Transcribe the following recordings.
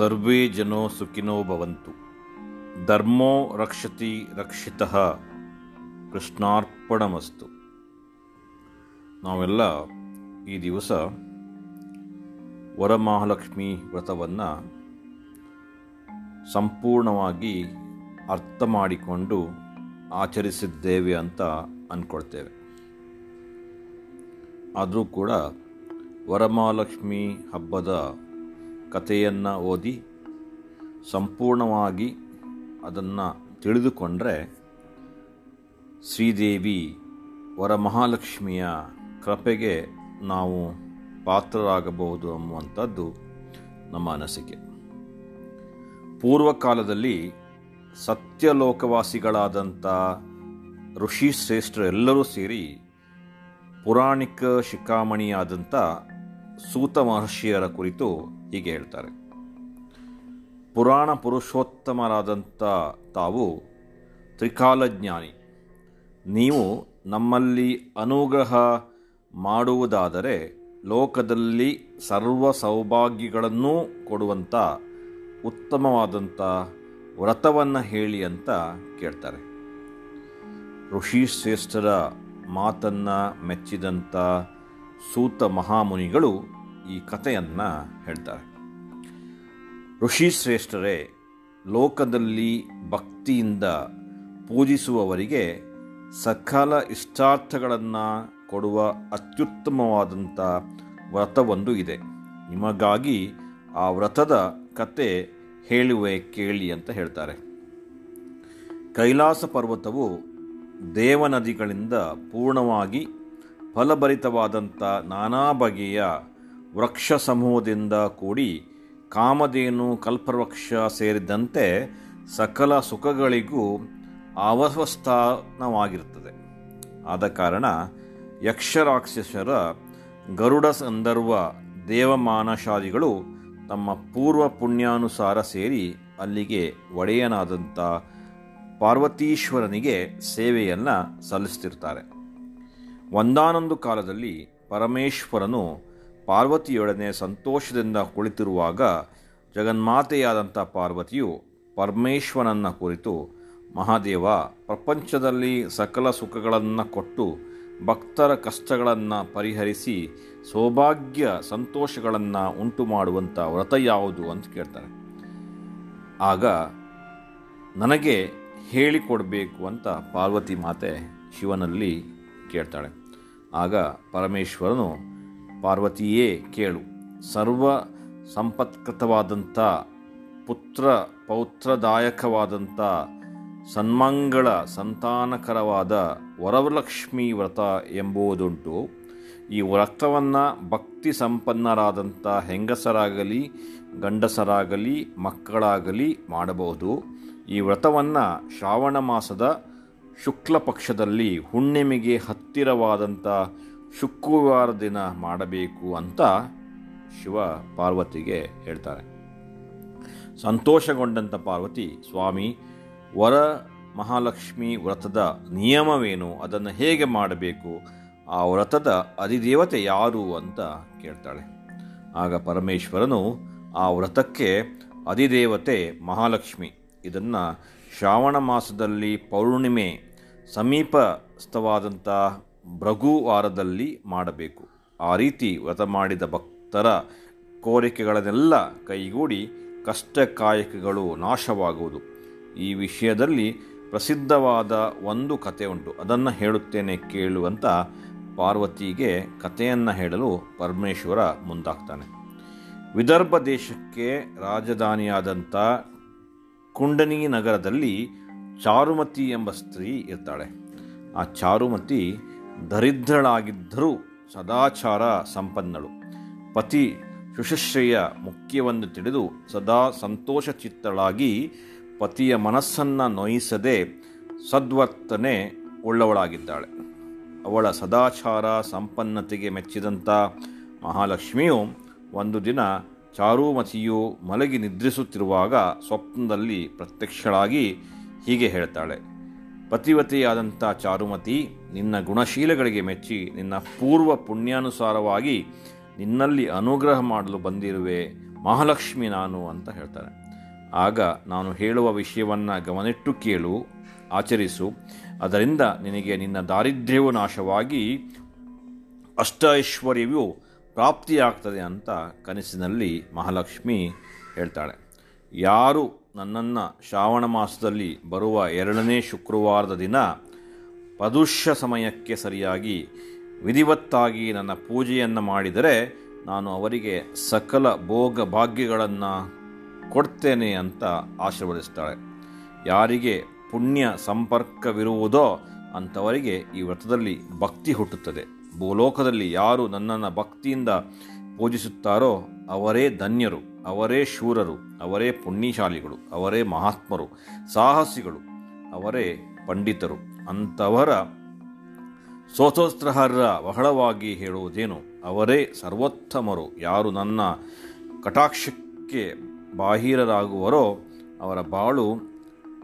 ಸರ್ವೇ ಜನೋ ಸುಖಿನೋ ಭವಂತು. ಧರ್ಮೋ ರಕ್ಷತಿ ರಕ್ಷಿತಃ. ಕೃಷ್ಣಾರ್ಪಣಮಸ್ತು. ನಾವೆಲ್ಲ ಈ ದಿವಸ ವರಮಹಾಲಕ್ಷ್ಮಿ ವ್ರತವನ್ನು ಸಂಪೂರ್ಣವಾಗಿ ಅರ್ಥ ಮಾಡಿಕೊಂಡು ಆಚರಿಸಿದ್ದೇವೆ ಅಂತ ಅಂದ್ಕೊಳ್ತೇವೆ ಆದರೂ ಕೂಡ ವರಮಹಾಲಕ್ಷ್ಮಿ ಹಬ್ಬದ ಕಥೆಯನ್ನು ಓದಿ ಸಂಪೂರ್ಣವಾಗಿ ಅದನ್ನು ತಿಳಿದುಕೊಂಡರೆ ಶ್ರೀದೇವಿ ವರಮಹಾಲಕ್ಷ್ಮಿಯ ಕೃಪೆಗೆ ನಾವು ಪಾತ್ರರಾಗಬಹುದು ಅನ್ನುವಂಥದ್ದು ನಮ್ಮ ಅನಿಸಿಕೆ. ಪೂರ್ವಕಾಲದಲ್ಲಿ ಸತ್ಯಲೋಕವಾಸಿಗಳಾದಂಥ ಋಷಿ ಶ್ರೇಷ್ಠರೆಲ್ಲರೂ ಸೇರಿ ಪುರಾಣಿಕ ಶಿಖಾಮಣಿಯಾದಂಥ ಸೂತ ಮಹರ್ಷಿಯರ ಕುರಿತು ಹೀಗೆ ಹೇಳ್ತಾರೆ. ಪುರಾಣ ಪುರುಷೋತ್ತಮರಾದಂಥ ತಾವು ತ್ರಿಕಾಲಜ್ಞಾನಿ. ನೀವು ನಮ್ಮಲ್ಲಿ ಅನುಗ್ರಹ ಮಾಡುವುದಾದರೆ ಲೋಕದಲ್ಲಿ ಸರ್ವ ಸೌಭಾಗ್ಯಗಳನ್ನು ಕೊಡುವಂಥ ಉತ್ತಮವಾದಂಥ ವ್ರತವನ್ನು ಹೇಳಿ ಅಂತ ಕೇಳ್ತಾರೆ. ಋಷಿ ಶ್ರೇಷ್ಠರ ಮಾತನ್ನು ಮೆಚ್ಚಿದಂಥ ಸೂತ ಮಹಾಮುನಿಗಳು ಈ ಕಥೆಯನ್ನು ಹೇಳ್ತಾರೆ. ಋಷಿ ಶ್ರೇಷ್ಠರೇ, ಲೋಕದಲ್ಲಿ ಭಕ್ತಿಯಿಂದ ಪೂಜಿಸುವವರಿಗೆ ಸಕಲ ಇಷ್ಟಾರ್ಥಗಳನ್ನು ಕೊಡುವ ಅತ್ಯುತ್ತಮವಾದಂಥ ವ್ರತವೊಂದು ಇದೆ. ನಿಮಗಾಗಿ ಆ ವ್ರತದ ಕತೆ ಹೇಳುವೆ ಕೇಳಿ ಅಂತ ಹೇಳ್ತಾರೆ. ಕೈಲಾಸ ಪರ್ವತವು ದೇವನದಿಗಳಿಂದ ಪೂರ್ಣವಾಗಿ ಫಲಭರಿತವಾದಂಥ ನಾನಾ ಬಗೆಯ ವೃಕ್ಷ ಸಮೂಹದಿಂದ ಕೂಡಿ ಕಾಮಧೇನು, ಕಲ್ಪವೃಕ್ಷ ಸೇರಿದಂತೆ ಸಕಲ ಸುಖಗಳಿಗೂ ಅವಸ್ಥಾನವಾಗಿರುತ್ತದೆ. ಆದ ಕಾರಣ ಯಕ್ಷರಾಕ್ಷಸರ ಗರುಡ ಸಂದರ್ವ ದೇವಮಾನಶಾದಿಗಳು ತಮ್ಮ ಪೂರ್ವ ಪುಣ್ಯಾನುಸಾರ ಸೇರಿ ಅಲ್ಲಿಗೆ ಒಡೆಯನಾದಂಥ ಪಾರ್ವತೀಶ್ವರನಿಗೆ ಸೇವೆಯನ್ನು ಸಲ್ಲಿಸ್ತಿರ್ತಾರೆ ಒಂದಾನೊಂದು ಕಾಲದಲ್ಲಿ ಪರಮೇಶ್ವರನು ಪಾರ್ವತಿಯೊಡನೆ ಸಂತೋಷದಿಂದ ಕುಳಿತಿರುವಾಗ ಜಗನ್ಮಾತೆಯಾದಂಥ ಪಾರ್ವತಿಯು ಪರಮೇಶ್ವರನನ್ನು ಕುರಿತು, ಮಹಾದೇವ, ಪ್ರಪಂಚದಲ್ಲಿ ಸಕಲ ಸುಖಗಳನ್ನು ಕೊಟ್ಟು ಭಕ್ತರ ಕಷ್ಟಗಳನ್ನು ಪರಿಹರಿಸಿ ಸೌಭಾಗ್ಯ ಸಂತೋಷಗಳನ್ನು ಉಂಟು ಮಾಡುವಂಥ ವ್ರತ ಯಾವುದು? ಅಂತ ಕೇಳ್ತಾರೆ. ಆಗ ನನಗೆ ಹೇಳಿಕೊಡಬೇಕು ಅಂತ ಪಾರ್ವತಿ ಮಾತೆ ಶಿವನಲ್ಲಿ ಕೇಳ್ತಾಳೆ. ಆಗ ಪರಮೇಶ್ವರನು, ಪಾರ್ವತಿಯೇ, ಕೇಳು. ಸರ್ವ ಸಂಪತ್ಕೃತವಾದಂಥ ಪುತ್ರ ಪೌತ್ರದಾಯಕವಾದಂಥ ಸನ್ಮಂಗಳ ಸಂತಾನಕರವಾದ ವರವಲಕ್ಷ್ಮಿ ವ್ರತ ಎಂಬುವುದುಂಟು. ಈ ವ್ರತವನ್ನು ಭಕ್ತಿ ಸಂಪನ್ನರಾದಂಥ ಹೆಂಗಸರಾಗಲಿ, ಗಂಡಸರಾಗಲಿ, ಮಕ್ಕಳಾಗಲಿ ಮಾಡಬಹುದು. ಈ ವ್ರತವನ್ನು ಶ್ರಾವಣ ಮಾಸದ ಶುಕ್ಲ ಪಕ್ಷದಲ್ಲಿ ಹುಣ್ಣಿಮೆಗೆ ಹತ್ತಿರವಾದಂಥ ಶುಕ್ರವಾರ ದಿನ ಮಾಡಬೇಕು ಅಂತ ಶಿವ ಪಾರ್ವತಿಗೆ ಹೇಳ್ತಾರೆ. ಸಂತೋಷಗೊಂಡಂಥ ಪಾರ್ವತಿ, ಸ್ವಾಮಿ, ವರ ಮಹಾಲಕ್ಷ್ಮಿ ವ್ರತದ ನಿಯಮವೇನು? ಅದನ್ನು ಹೇಗೆ ಮಾಡಬೇಕು? ಆ ವ್ರತದ ಅಧಿದೇವತೆ ಯಾರು? ಅಂತ ಕೇಳ್ತಾಳೆ. ಆಗ ಪರಮೇಶ್ವರನು, ಆ ವ್ರತಕ್ಕೆ ಅಧಿದೇವತೆ ಮಹಾಲಕ್ಷ್ಮಿ. ಇದನ್ನು ಶ್ರಾವಣ ಮಾಸದಲ್ಲಿ ಪೌರ್ಣಿಮೆ ಸಮೀಪಸ್ಥವಾದಂಥ ಭೃಗುವಾರದಲ್ಲಿ ಮಾಡಬೇಕು. ಆ ರೀತಿ ವ್ರತ ಮಾಡಿದ ಭಕ್ತರ ಕೋರಿಕೆಗಳನ್ನೆಲ್ಲ ಕೈಗೂಡಿ ಕಷ್ಟ ಕಾಯಕಗಳು ನಾಶವಾಗುವುದು. ಈ ವಿಷಯದಲ್ಲಿ ಪ್ರಸಿದ್ಧವಾದ ಒಂದು ಕತೆ ಉಂಟು. ಅದನ್ನು ಹೇಳುತ್ತೇನೆ ಕೇಳುವಂತ ಪಾರ್ವತಿಗೆ ಕಥೆಯನ್ನು ಹೇಳಲು ಪರಮೇಶ್ವರ ಮುಂದಾಗ್ತಾನೆ. ವಿದರ್ಭ ದೇಶಕ್ಕೆ ರಾಜಧಾನಿಯಾದಂಥ ಕುಂಡನಿ ನಗರದಲ್ಲಿ ಚಾರುಮತಿ ಎಂಬ ಸ್ತ್ರೀ ಇರ್ತಾಳೆ. ಆ ಚಾರುಮತಿ ದರಿದ್ರಳಾಗಿದ್ದರೂ ಸದಾಚಾರ ಸಂಪನ್ನಳು. ಪತಿ ಶುಶುಶ್ರೆಯ ಮುಖ್ಯವನ್ನು ತಿಳಿದು ಸದಾ ಸಂತೋಷ ಚಿತ್ತಳಾಗಿ ಪತಿಯ ಮನಸ್ಸನ್ನು ನೋಯಿಸದೆ ಸದ್ವರ್ತನೆ ಉಳ್ಳವಳಾಗಿದ್ದಾಳೆ. ಅವಳ ಸದಾಚಾರ ಸಂಪನ್ನತೆಗೆ ಮೆಚ್ಚಿದಂಥ ಮಹಾಲಕ್ಷ್ಮಿಯು ಒಂದು ದಿನ ಚಾರುಮತಿಯು ಮಲಗಿ ನಿದ್ರಿಸುತ್ತಿರುವಾಗ ಸ್ವಪ್ನದಲ್ಲಿ ಪ್ರತ್ಯಕ್ಷಳಾಗಿ ಹೀಗೆ ಹೇಳ್ತಾಳೆ. ಪತಿವತೆಯಾದಂಥ ಚಾರುಮತಿ, ನಿನ್ನ ಗುಣಶೀಲಗಳಿಗೆ ಮೆಚ್ಚಿ ನಿನ್ನ ಪೂರ್ವ ಪುಣ್ಯಾನುಸಾರವಾಗಿ ನಿನ್ನಲ್ಲಿ ಅನುಗ್ರಹ ಮಾಡಲು ಬಂದಿರುವೆ ಮಹಾಲಕ್ಷ್ಮಿ ನಾನು ಅಂತ ಹೇಳ್ತಾರೆ. ಆಗ ನಾನು ಹೇಳುವ ವಿಷಯವನ್ನು ಗಮನಿಟ್ಟು ಕೇಳು, ಆಚರಿಸು. ಅದರಿಂದ ನಿನಗೆ ನಿನ್ನ ದಾರಿದ್ರ್ಯವು ನಾಶವಾಗಿ ಅಷ್ಟ ಐಶ್ವರ್ಯವೂ ಪ್ರಾಪ್ತಿಯಾಗ್ತದೆ ಅಂತ ಕನಸಿನಲ್ಲಿ ಮಹಾಲಕ್ಷ್ಮಿ ಹೇಳ್ತಾಳೆ. ಯಾರು ನನ್ನನ್ನು ಶ್ರಾವಣ ಮಾಸದಲ್ಲಿ ಬರುವ ಎರಡನೇ ಶುಕ್ರವಾರದ ದಿನ ಪದುಷ್ಯ ಸಮಯಕ್ಕೆ ಸರಿಯಾಗಿ ವಿಧಿವತ್ತಾಗಿ ನನ್ನ ಪೂಜೆಯನ್ನು ಮಾಡಿದರೆ ನಾನು ಅವರಿಗೆ ಸಕಲ ಭೋಗ ಭಾಗ್ಯಗಳನ್ನು ಕೊಡ್ತೇನೆ ಅಂತ ಆಶೀರ್ವದಿಸ್ತಾಳೆ. ಯಾರಿಗೆ ಪುಣ್ಯ ಸಂಪರ್ಕವಿರುವುದೋ ಅಂಥವರಿಗೆ ಈ ವ್ರತದಲ್ಲಿ ಭಕ್ತಿ ಹುಟ್ಟುತ್ತದೆ. ಭೂಲೋಕದಲ್ಲಿ ಯಾರು ನನ್ನನ್ನು ಭಕ್ತಿಯಿಂದ ಪೂಜಿಸುತ್ತಾರೋ ಅವರೇ ಧನ್ಯರು, ಅವರೇ ಶೂರರು, ಅವರೇ ಪುಣ್ಯಶಾಲಿಗಳು, ಅವರೇ ಮಹಾತ್ಮರು, ಸಾಹಸಿಗಳು, ಅವರೇ ಪಂಡಿತರು. ಅಂಥವರ ಸೋತೋಸ್ತ್ರಹರ ಬಹಳವಾಗಿ ಹೇಳುವುದೇನು? ಅವರೇ ಸರ್ವೋತ್ತಮರು. ಯಾರು ನನ್ನ ಕಟಾಕ್ಷಕ್ಕೆ ಬಾಹಿರರಾಗುವರೋ ಅವರ ಬಾಳು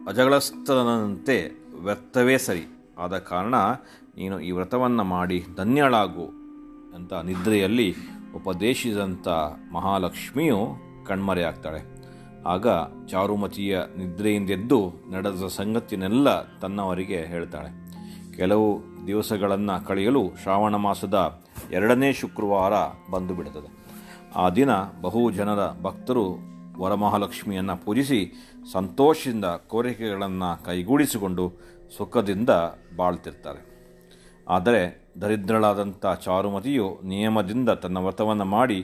ಅಜಗಳಸ್ತನಂತೆ ವ್ಯರ್ಥವೇ ಸರಿ. ಆದ ಕಾರಣ ನೀನು ಈ ವ್ರತವನ್ನು ಮಾಡಿ ಧನ್ಯಳಾಗು ಅಂತ ನಿದ್ರೆಯಲ್ಲಿ ಉಪದೇಶಿಸಿದಂಥ ಮಹಾಲಕ್ಷ್ಮಿಯು ಕಣ್ಮರೆಯಾಗ್ತಾಳೆ ಆಗ ಚಾರುಮತಿಯ ನಿದ್ರೆಯಿಂದೆದ್ದು ನಡೆದ ಸಂಗತಿನೆಲ್ಲ ತನ್ನವರಿಗೆ ಹೇಳ್ತಾಳೆ. ಕೆಲವು ದಿವಸಗಳನ್ನು ಕಳೆಯಲು ಶ್ರಾವಣ ಮಾಸದ ಎರಡನೇ ಶುಕ್ರವಾರ ಬಂದು ಬಿಡುತ್ತದೆ ಆ ದಿನ ಬಹು ಜನರ ಭಕ್ತರು ವರಮಹಾಲಕ್ಷ್ಮಿಯನ್ನು ಪೂಜಿಸಿ ಸಂತೋಷದಿಂದ ಕೋರಿಕೆಗಳನ್ನು ಕೈಗೂಡಿಸಿಕೊಂಡು ಸುಖದಿಂದ ಬಾಳ್ತಿರ್ತಾರೆ. ಆದರೆ ದರಿದ್ರಳಾದಂಥ ಚಾರುಮತಿಯು ನಿಯಮದಿಂದ ತನ್ನ ವ್ರತವನ್ನು ಮಾಡಿ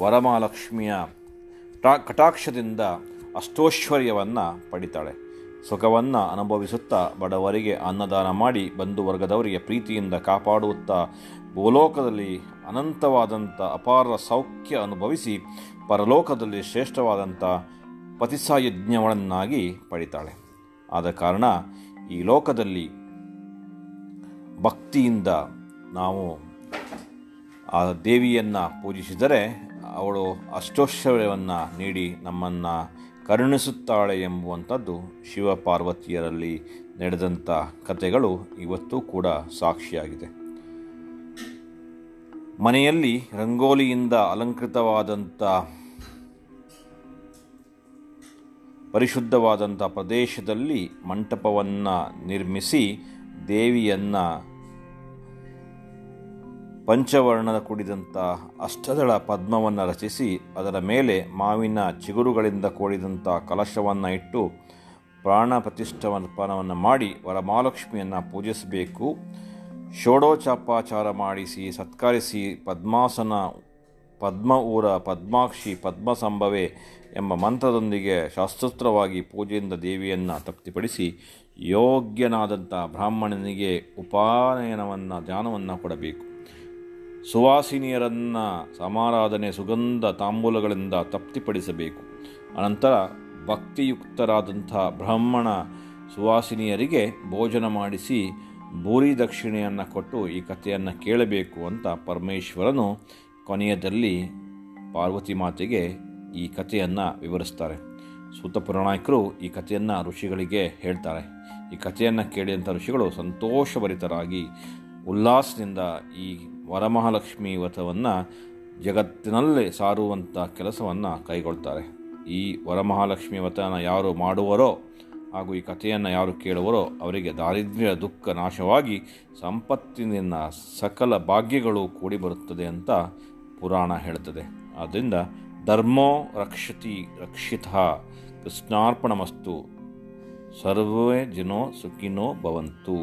ವರಮಹಾಲಕ್ಷ್ಮಿಯ ಕಟಾಕ್ಷದಿಂದ ಅಷ್ಟೋಶ್ವರ್ಯವನ್ನು ಪಡಿತಾಳೆ. ಸುಖವನ್ನು ಅನುಭವಿಸುತ್ತಾ ಬಡವರಿಗೆ ಅನ್ನದಾನ ಮಾಡಿ ಬಂಧು ವರ್ಗದವರಿಗೆ ಪ್ರೀತಿಯಿಂದ ಕಾಪಾಡುತ್ತಾ ಭೂಲೋಕದಲ್ಲಿ ಅನಂತವಾದಂಥ ಅಪಾರ ಸೌಖ್ಯ ಅನುಭವಿಸಿ ಪರಲೋಕದಲ್ಲಿ ಶ್ರೇಷ್ಠವಾದಂಥ ಪತಿಸಾಯಜ್ಞಗಳನ್ನಾಗಿ ಪಡಿತಾಳೆ. ಆದ ಕಾರಣ ಈ ಲೋಕದಲ್ಲಿ ಭಕ್ತಿಯಿಂದ ನಾವು ಆ ದೇವಿಯನ್ನು ಪೂಜಿಸಿದರೆ ಅವಳು ಅಷ್ಟೋಶ್ವರ್ಯವನ್ನು ನೀಡಿ ನಮ್ಮನ್ನು ಕರುಣಿಸುತ್ತಾಳೆ ಎಂಬುವಂಥದ್ದು ಶಿವಪಾರ್ವತಿಯರಲ್ಲಿ ನಡೆದಂಥ ಕಥೆಗಳು ಇವತ್ತು ಕೂಡ ಸಾಕ್ಷಿಯಾಗಿದೆ. ಮನೆಯಲ್ಲಿ ರಂಗೋಲಿಯಿಂದ ಅಲಂಕೃತವಾದಂಥ ಪರಿಶುದ್ಧವಾದಂಥ ಪ್ರದೇಶದಲ್ಲಿ ಮಂಟಪವನ್ನು ನಿರ್ಮಿಸಿ ದೇವಿಯನ್ನು ಪಂಚವರ್ಣದ ಕೂಡಿದಂಥ ಅಷ್ಟದಳ ಪದ್ಮವನ್ನು ರಚಿಸಿ ಅದರ ಮೇಲೆ ಮಾವಿನ ಚಿಗುರುಗಳಿಂದ ಕೂಡಿದಂಥ ಕಲಶವನ್ನು ಇಟ್ಟು ಪ್ರಾಣ ಪ್ರತಿಷ್ಠಾಪನವನ್ನು ಮಾಡಿ ವರಮಹಾಲಕ್ಷ್ಮಿಯನ್ನು ಪೂಜಿಸಬೇಕು. ಷೋಡೋಚಾಪಾಚಾರ ಮಾಡಿಸಿ, ಸತ್ಕರಿಸಿ, ಪದ್ಮಾಸನ, ಪದ್ಮ ಊರ ಪದ್ಮಾಕ್ಷಿ ಪದ್ಮ ಸಂಭವೆ ಎಂಬ ಮಂತ್ರದೊಂದಿಗೆ ಶಾಸ್ತ್ರೋತ್ರವಾಗಿ ಪೂಜೆಯಿಂದ ದೇವಿಯನ್ನು ತೃಪ್ತಿಪಡಿಸಿ ಯೋಗ್ಯನಾದಂಥ ಬ್ರಾಹ್ಮಣನಿಗೆ ಉಪಾನಯನವನ್ನು ಧ್ಯಾನವನ್ನು ಕೊಡಬೇಕು. ಸುವಾಸಿನಿಯರನ್ನು ಸಮಾರಾಧನೆ ಸುಗಂಧ ತಾಂಬೂಲಗಳಿಂದ ತೃಪ್ತಿಪಡಿಸಬೇಕು. ಅನಂತರ ಭಕ್ತಿಯುಕ್ತರಾದಂಥ ಬ್ರಾಹ್ಮಣ ಸುವಾಸಿನಿಯರಿಗೆ ಭೋಜನ ಮಾಡಿಸಿ ಭೂರಿ ದಕ್ಷಿಣೆಯನ್ನು ಕೊಟ್ಟು ಈ ಕಥೆಯನ್ನು ಕೇಳಬೇಕು ಅಂತ ಪರಮೇಶ್ವರನು ಕೊನೆಯದಲ್ಲಿ ಪಾರ್ವತಿ ಮಾತೆಗೆ ಈ ಕಥೆಯನ್ನು ವಿವರಿಸ್ತಾರೆ. ಸೂತ ಪುರಾಣಿಕರು ಈ ಕಥೆಯನ್ನು ಋಷಿಗಳಿಗೆ ಹೇಳ್ತಾರೆ. ಈ ಕಥೆಯನ್ನು ಕೇಳಿದಂಥ ಋಷಿಗಳು ಸಂತೋಷಭರಿತರಾಗಿ ಉಲ್ಲಾಸದಿಂದ ಈ ವರಮಹಾಲಕ್ಷ್ಮಿ ವ್ರತವನ್ನು ಜಗತ್ತಿನಲ್ಲೇ ಸಾರುವಂಥ ಕೆಲಸವನ್ನು ಕೈಗೊಳ್ತಾರೆ. ಈ ವರಮಹಾಲಕ್ಷ್ಮಿ ವ್ರತನ ಯಾರು ಮಾಡುವರೋ ಹಾಗೂ ಈ ಕಥೆಯನ್ನು ಯಾರು ಕೇಳುವರೋ ಅವರಿಗೆ ದಾರಿದ್ರ್ಯ, ದುಃಖ ನಾಶವಾಗಿ ಸಂಪತ್ತಿನ ಸಕಲ ಭಾಗ್ಯಗಳು ಕೂಡಿ ಬರುತ್ತದೆ ಅಂತ ಪುರಾಣ ಹೇಳುತ್ತದೆ ಆದ್ದರಿಂದ ಧರ್ಮೋ ರಕ್ಷತಿ ರಕ್ಷಿತ ಕೃಷ್ಣಾರ್ಪಣಮಸ್ತು ಸರ್ವೇ ಜನೋ ಸುಖಿನೋ ಭವಂತು